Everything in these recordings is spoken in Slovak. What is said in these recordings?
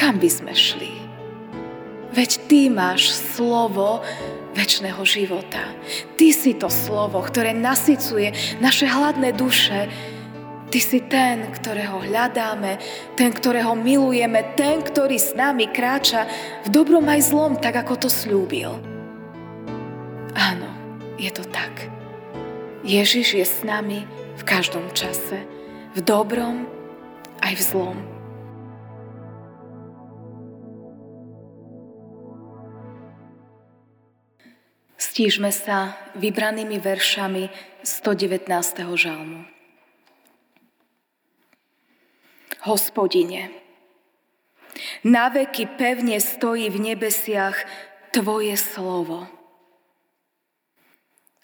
kam by sme šli? Veď Ty máš slovo väčšného života. Ty si to slovo, ktoré nasycuje naše hladné duše. Ty si ten, ktorého hľadáme, ten, ktorého milujeme, ten, ktorý s nami kráča v dobrom aj zlom, tak ako to slúbil. Áno, je to tak. Ježiš je s nami v každom čase, v dobrom aj v zlom. Stížme sa vybranými veršami 119. žalmu. Hospodine, na veky pevne stojí v nebesiach Tvoje slovo.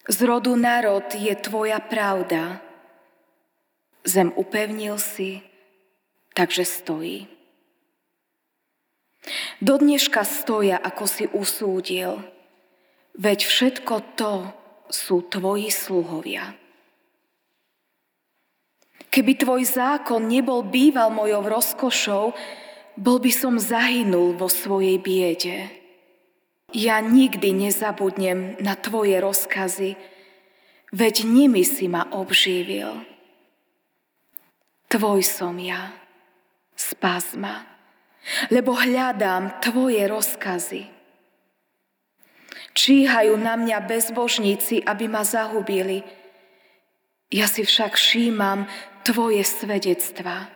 Z rodu národ je Tvoja pravda. Zem upevnil si, takže stojí. Do dneška stoja, ako si usúdil – Veď všetko to sú tvoji sluhovia. Keby tvoj zákon nebol býval mojou rozkošou, bol by som zahynul vo svojej biede. Ja nikdy nezabudnem na tvoje rozkazy, veď nimi si ma obživil. Tvoj som ja, spás ma, lebo hľadám tvoje rozkazy. Číhajú na mňa bezbožníci, aby ma zahubili. Ja si však všímam tvoje svedectvá.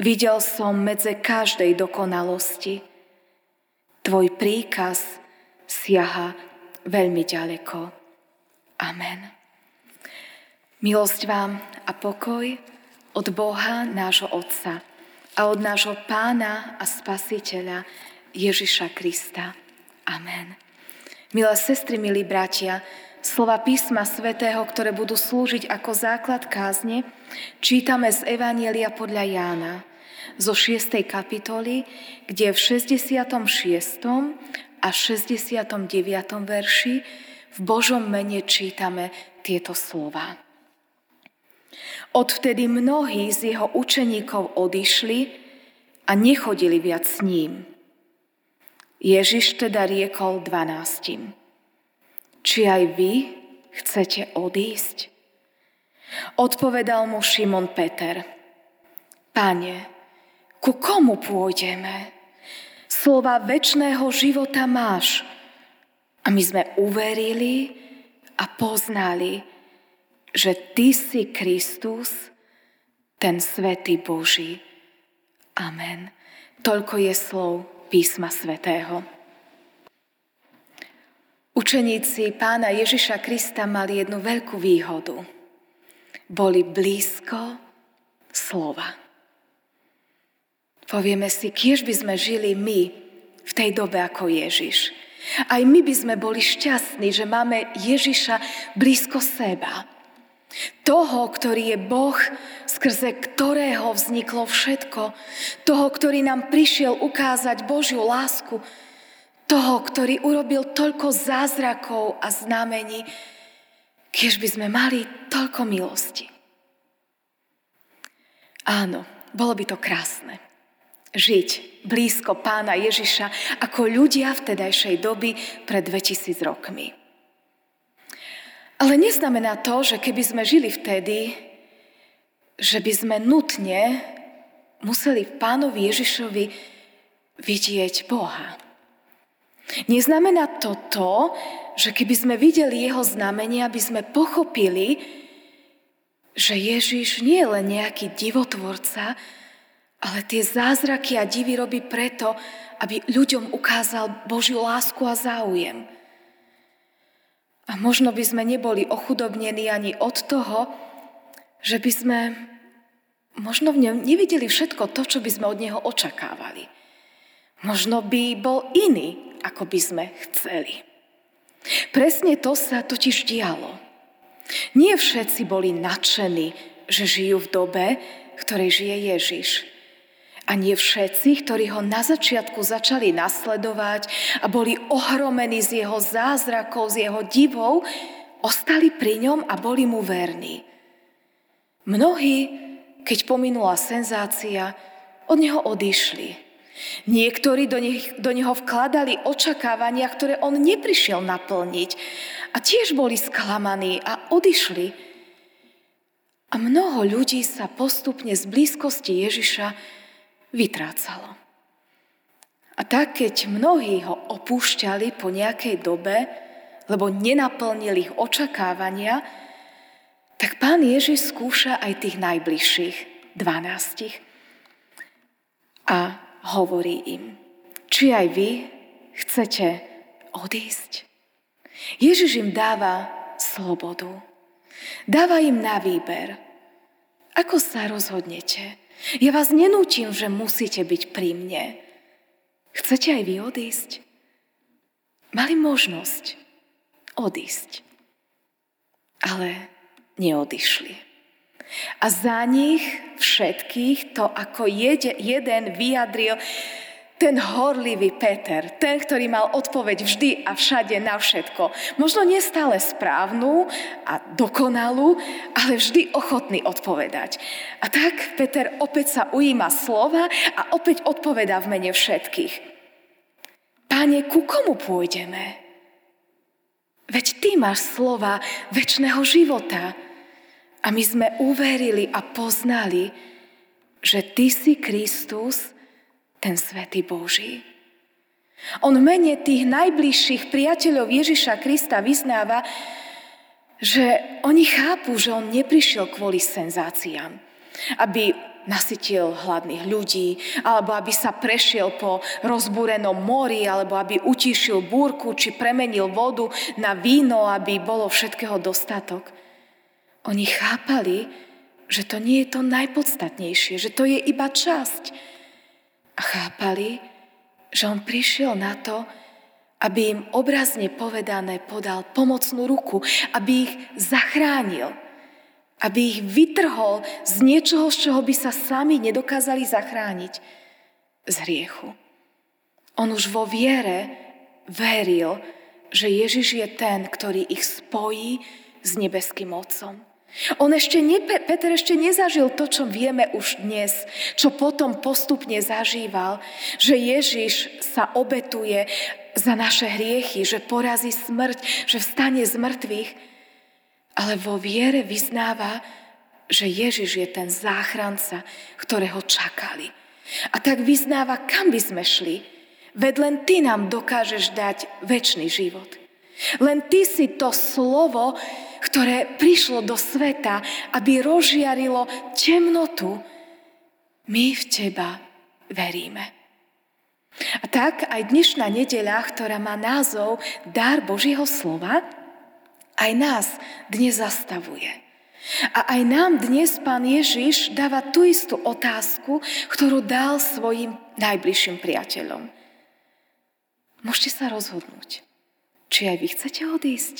Videl som medze každej dokonalosti. Tvoj príkaz siaha veľmi ďaleko. Amen. Milosť vám a pokoj od Boha nášho Otca a od nášho Pána a Spasiteľa Ježiša Krista. Amen. Milé sestry, milí bratia, slova písma svätého, ktoré budú slúžiť ako základ kázne, čítame z Evanielia podľa Jána zo 6. kapitoly, kde v 66. a 69. verši v Božom mene čítame tieto slova. Odvtedy mnohí z jeho učeníkov odišli a nechodili viac s ním. Ježiš teda riekol dvanáctim. Či aj vy chcete odísť? Odpovedal mu Šimon Peter. Pane, ku komu pôjdeme? Slova väčšného života máš. A my sme uverili a poznali, že Ty si Kristus, ten Svetý Boží. Amen. Toľko je slov písma svätého. Učeníci pána Ježiša Krista mali jednu veľkú výhodu. Boli blízko slova. Povieme si, kiež by sme žili my v tej dobe ako Ježiš. Aj my by sme boli šťastní, že máme Ježiša blízko seba. Toho, ktorý je Boh, skrze ktorého vzniklo všetko. Toho, ktorý nám prišiel ukázať Božiu lásku. Toho, ktorý urobil toľko zázrakov a znamení, keď by sme mali toľko milosti. Áno, bolo by to krásne. Žiť blízko pána Ježiša ako ľudia v tedajšej doby pred 2000 rokmi. Ale neznamená to, že keby sme žili vtedy, že by sme nutne museli v pánovi Ježišovi vidieť Boha. Neznamená to to, že keby sme videli jeho znamenia, aby sme pochopili, že Ježiš nie je len nejaký divotvorca, ale tie zázraky a divy robí preto, aby ľuďom ukázal Božiu lásku a záujem. A možno by sme neboli ochudobnení ani od toho, že by sme možno v ňom nevideli všetko to, čo by sme od neho očakávali. Možno by bol iný, ako by sme chceli. Presne to sa totiž dialo. Nie všetci boli nadšení, že žijú v dobe, v ktorej žije Ježiš. A nie všetci, ktorí ho na začiatku začali nasledovať a boli ohromení z jeho zázrakov, z jeho divov, ostali pri ňom a boli mu verní. Mnohí, keď pominula senzácia, od neho odišli. Niektorí do, nich, do neho vkladali očakávania, ktoré on neprišiel naplniť a tiež boli sklamaní a odišli. A mnoho ľudí sa postupne z blízkosti Ježiša vytrácalo. A tak, keď mnohí ho opúšťali po nejakej dobe, lebo nenaplnili ich očakávania, tak pán Ježiš skúša aj tých najbližších, dvanástich. A hovorí im, či aj vy chcete odísť. Ježiš im dáva slobodu. Dáva im na výber. Ako sa rozhodnete? Ja vás nenútim, že musíte byť pri mne. Chcete aj vy odísť? Mali možnosť odísť, ale neodišli. A za nich všetkých to ako jeden vyjadril ten horlivý Peter, ten, ktorý mal odpoveď vždy a všade na všetko. Možno nestále správnu a dokonalú, ale vždy ochotný odpovedať. A tak Peter opäť sa ujíma slova a opäť odpovedá v mene všetkých. Páne, ku komu pôjdeme? Veď Ty máš slova väčšného života. A my sme uverili a poznali, že Ty si Kristus, ten Svetý Boží. On v mene tých najbližších priateľov Ježiša Krista vyznáva, že oni chápu, že on neprišiel kvôli senzáciám, aby nasytil hladných ľudí, alebo aby sa prešiel po rozbúrenom mori, alebo aby utíšil búrku, či premenil vodu na víno, aby bolo všetkého dostatok. Oni chápali, že to nie je to najpodstatnejšie, že to je iba časť chápali, že on prišiel na to, aby im obrazne povedané podal pomocnú ruku, aby ich zachránil, aby ich vytrhol z niečoho, z čoho by sa sami nedokázali zachrániť, z hriechu. On už vo viere veril, že Ježiš je ten, ktorý ich spojí s nebeským Otcom. On ešte ne, Peter ešte nezažil to, čo vieme už dnes, čo potom postupne zažíval, že Ježiš sa obetuje za naše hriechy, že porazí smrť, že vstane z mŕtvych, ale vo viere vyznáva, že Ježiš je ten záchranca, ktorého čakali. A tak vyznáva, kam by sme šli. Veď len Ty nám dokážeš dať väčší život. Len Ty si to slovo, ktoré prišlo do sveta, aby rozžiarilo temnotu, my v Teba veríme. A tak aj dnešná nedeľa, ktorá má názov Dar Božieho slova, aj nás dnes zastavuje. A aj nám dnes Pán Ježiš dáva tú istú otázku, ktorú dal svojim najbližším priateľom. Môžete sa rozhodnúť, či aj vy chcete odísť,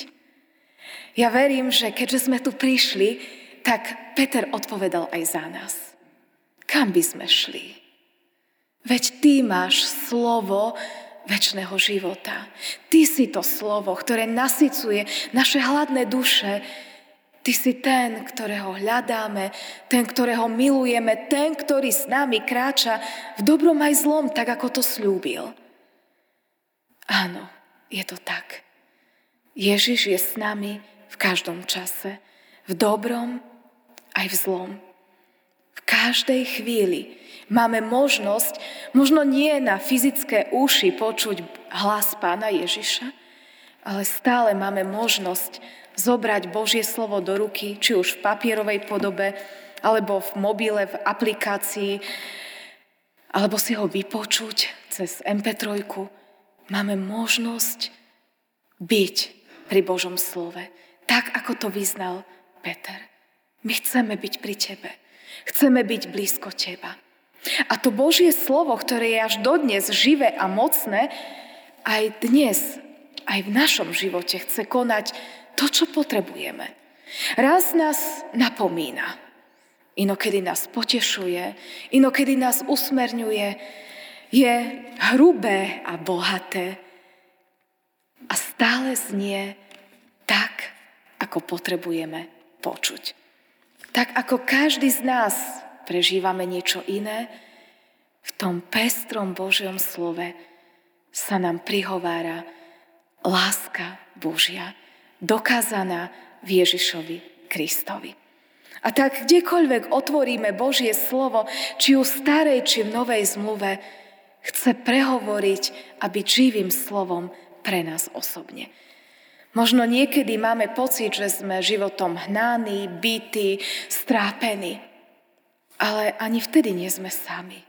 ja verím, že keďže sme tu prišli, tak Peter odpovedal aj za nás. Kam by sme šli? Veď ty máš slovo väčšného života. Ty si to slovo, ktoré nasycuje naše hladné duše. Ty si ten, ktorého hľadáme, ten, ktorého milujeme, ten, ktorý s nami kráča v dobrom aj zlom, tak ako to slúbil. Áno, je to tak. Ježiš je s nami v každom čase, v dobrom aj v zlom. V každej chvíli máme možnosť, možno nie na fyzické uši počuť hlas pána Ježiša, ale stále máme možnosť zobrať Božie slovo do ruky, či už v papierovej podobe, alebo v mobile, v aplikácii, alebo si ho vypočuť cez MP3. Máme možnosť byť pri Božom slove. Tak, ako to vyznal Peter. My chceme byť pri Tebe. Chceme byť blízko Teba. A to Božie slovo, ktoré je až dodnes živé a mocné, aj dnes, aj v našom živote chce konať to, čo potrebujeme. Raz nás napomína, inokedy nás potešuje, inokedy nás usmerňuje, je hrubé a bohaté, a stále znie tak, ako potrebujeme počuť. Tak ako každý z nás prežívame niečo iné, v tom pestrom Božiom slove sa nám prihovára láska Božia, dokázaná v Ježišovi Kristovi. A tak kdekoľvek otvoríme Božie slovo, či u starej, či v novej zmluve, chce prehovoriť a byť živým slovom pre nás osobne. Možno niekedy máme pocit, že sme životom hnaní, bytí, strápení. Ale ani vtedy nie sme sami.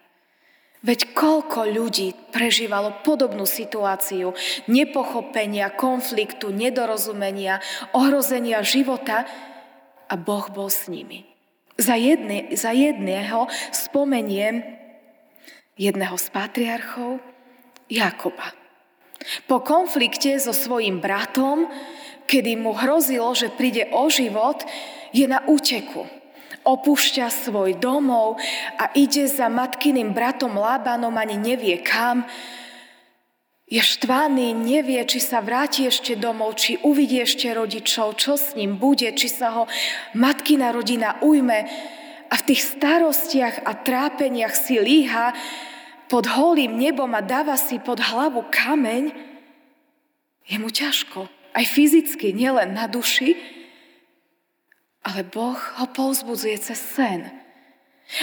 Veď koľko ľudí prežívalo podobnú situáciu nepochopenia, konfliktu, nedorozumenia, ohrozenia života a Boh bol s nimi. Za, jedne, za jedného spomeniem jedného z patriarchov, Jakoba. Po konflikte so svojím bratom, kedy mu hrozilo, že príde o život, je na úteku opúšťa svoj domov a ide za matkyným bratom Lábanom, ani nevie kam. Je štvaný, nevie, či sa vráti ešte domov, či uvidí ešte rodičov, čo s ním bude, či sa ho matkina rodina ujme. A v tých starostiach a trápeniach si líha pod holým nebom a dáva si pod hlavu kameň. Je mu ťažko, aj fyzicky, nielen na duši, ale Boh ho povzbudzuje cez sen.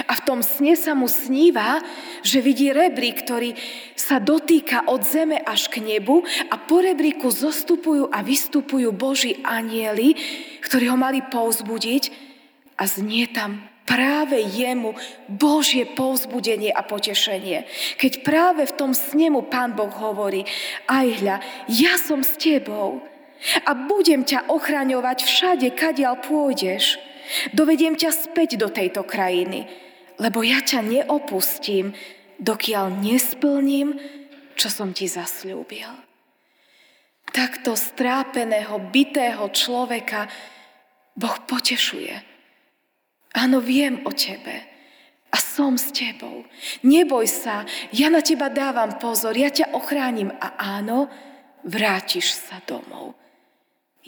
A v tom sne sa mu sníva, že vidí rebrík, ktorý sa dotýka od zeme až k nebu a po rebríku zostupujú a vystupujú Boží anieli, ktorí ho mali povzbudiť a znie tam práve jemu Božie povzbudenie a potešenie. Keď práve v tom snemu Pán Boh hovorí, aj hľa, ja som s tebou, a budem ťa ochraňovať všade, kadiaľ pôjdeš. Dovediem ťa späť do tejto krajiny, lebo ja ťa neopustím, dokiaľ nesplním, čo som ti zasľúbil. Takto strápeného, bitého človeka Boh potešuje. Áno, viem o tebe a som s tebou. Neboj sa, ja na teba dávam pozor, ja ťa ochránim a áno, vrátiš sa domov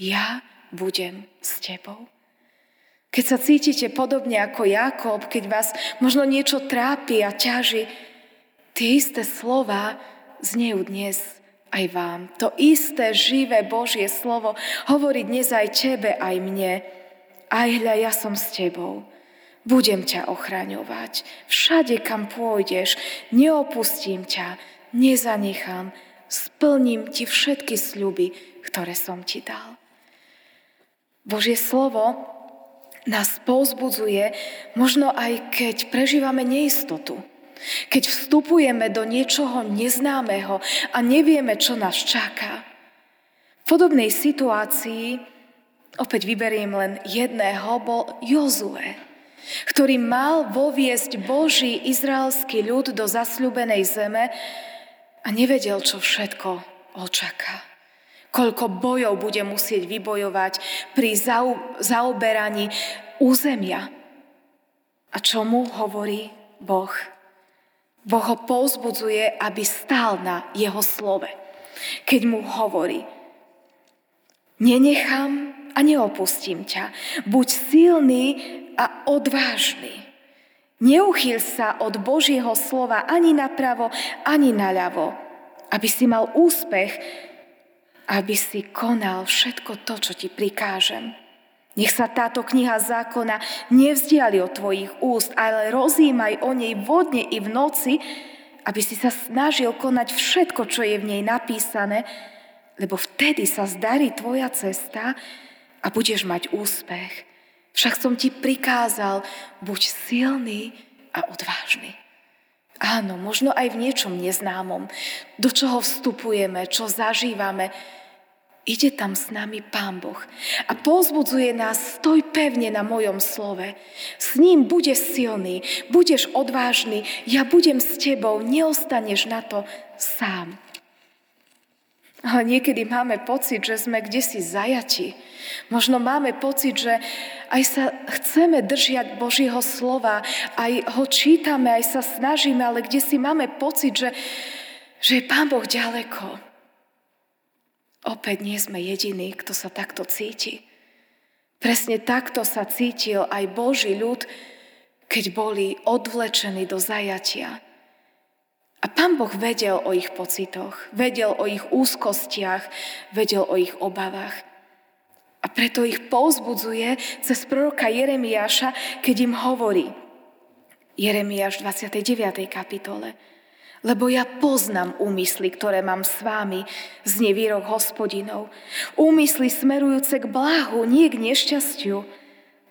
ja budem s tebou. Keď sa cítite podobne ako Jakob, keď vás možno niečo trápi a ťaží, tie isté slova znejú dnes aj vám. To isté živé Božie slovo hovorí dnes aj tebe, aj mne. Aj hľa, ja som s tebou. Budem ťa ochraňovať. Všade, kam pôjdeš, neopustím ťa, nezanechám, splním ti všetky sľuby, ktoré som ti dal. Božie slovo nás povzbudzuje, možno aj keď prežívame neistotu. Keď vstupujeme do niečoho neznámeho a nevieme, čo nás čaká. V podobnej situácii, opäť vyberiem len jedného, bol Jozue, ktorý mal voviesť Boží izraelský ľud do zasľubenej zeme a nevedel, čo všetko očaká koľko bojov bude musieť vybojovať pri zaoberaní územia. A čo mu hovorí Boh? Boh ho povzbudzuje, aby stál na jeho slove. Keď mu hovorí, nenechám a neopustím ťa. Buď silný a odvážny. Neuchyl sa od Božieho slova ani napravo, ani naľavo, aby si mal úspech aby si konal všetko to, čo ti prikážem. Nech sa táto kniha zákona nevzdiali od tvojich úst, ale rozímaj o nej vodne i v noci, aby si sa snažil konať všetko, čo je v nej napísané, lebo vtedy sa zdarí tvoja cesta a budeš mať úspech. Však som ti prikázal, buď silný a odvážny. Áno, možno aj v niečom neznámom, do čoho vstupujeme, čo zažívame, Ide tam s nami Pán Boh a pozbudzuje nás, stoj pevne na mojom slove. S ním budeš silný, budeš odvážny, ja budem s tebou, neostaneš na to sám. Ale niekedy máme pocit, že sme kde si zajati. Možno máme pocit, že aj sa chceme držiať Božieho slova, aj ho čítame, aj sa snažíme, ale kde si máme pocit, že, že je Pán Boh ďaleko. Opäť nie sme jediní, kto sa takto cíti. Presne takto sa cítil aj Boží ľud, keď boli odvlečení do zajatia. Pán Boh vedel o ich pocitoch, vedel o ich úzkostiach, vedel o ich obavách. A preto ich povzbudzuje cez proroka Jeremiáša, keď im hovorí, Jeremiáš 29. kapitole, lebo ja poznám úmysly, ktoré mám s vámi, z nevýrok hospodinov. Úmysly smerujúce k blahu, nie k nešťastiu.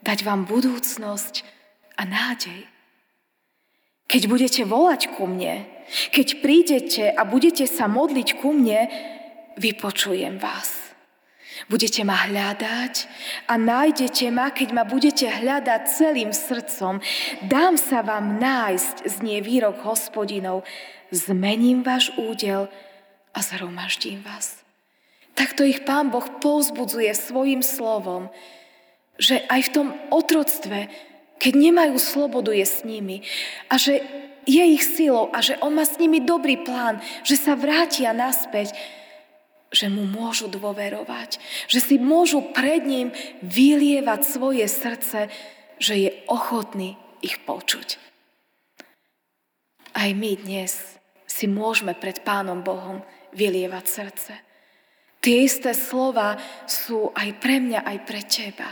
Dať vám budúcnosť a nádej. Keď budete volať ku mne, keď prídete a budete sa modliť ku mne, vypočujem vás. Budete ma hľadať a nájdete ma, keď ma budete hľadať celým srdcom. Dám sa vám nájsť, znie výrok hospodinov zmením váš údel a zhromaždím vás. Takto ich Pán Boh povzbudzuje svojim slovom, že aj v tom otroctve, keď nemajú slobodu, je s nimi a že je ich silou a že On má s nimi dobrý plán, že sa vrátia naspäť, že mu môžu dôverovať, že si môžu pred ním vylievať svoje srdce, že je ochotný ich počuť. Aj my dnes si môžeme pred Pánom Bohom vylievať srdce. Tie isté slova sú aj pre mňa, aj pre teba.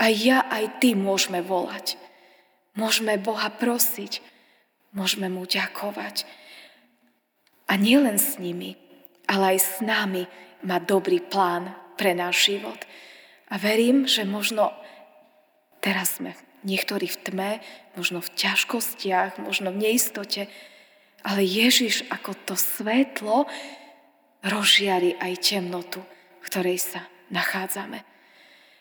Aj ja, aj ty môžeme volať. Môžeme Boha prosiť, môžeme mu ďakovať. A nielen s nimi, ale aj s nami má dobrý plán pre náš život. A verím, že možno teraz sme niektorí v tme, možno v ťažkostiach, možno v neistote, ale Ježiš ako to svetlo rozžiari aj temnotu, v ktorej sa nachádzame.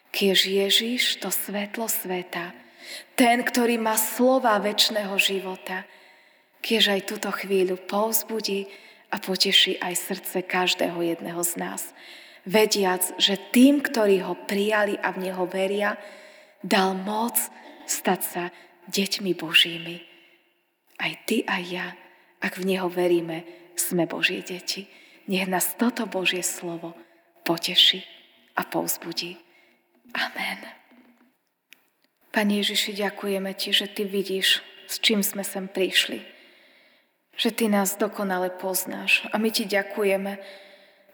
Kiež Ježiš, to svetlo sveta, ten, ktorý má slova väčšného života, kiež aj túto chvíľu povzbudí a poteší aj srdce každého jedného z nás. Vediac, že tým, ktorí ho prijali a v neho veria, dal moc stať sa deťmi Božími. Aj ty, aj ja ak v Neho veríme, sme Božie deti. Nech nás toto Božie slovo poteší a povzbudí. Amen. Pane Ježiši, ďakujeme Ti, že Ty vidíš, s čím sme sem prišli. Že Ty nás dokonale poznáš. A my Ti ďakujeme,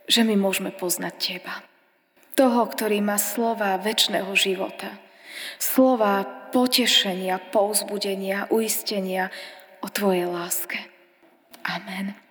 že my môžeme poznať Teba. Toho, ktorý má slova väčšného života. Slova potešenia, povzbudenia, uistenia o Tvojej láske. Amen.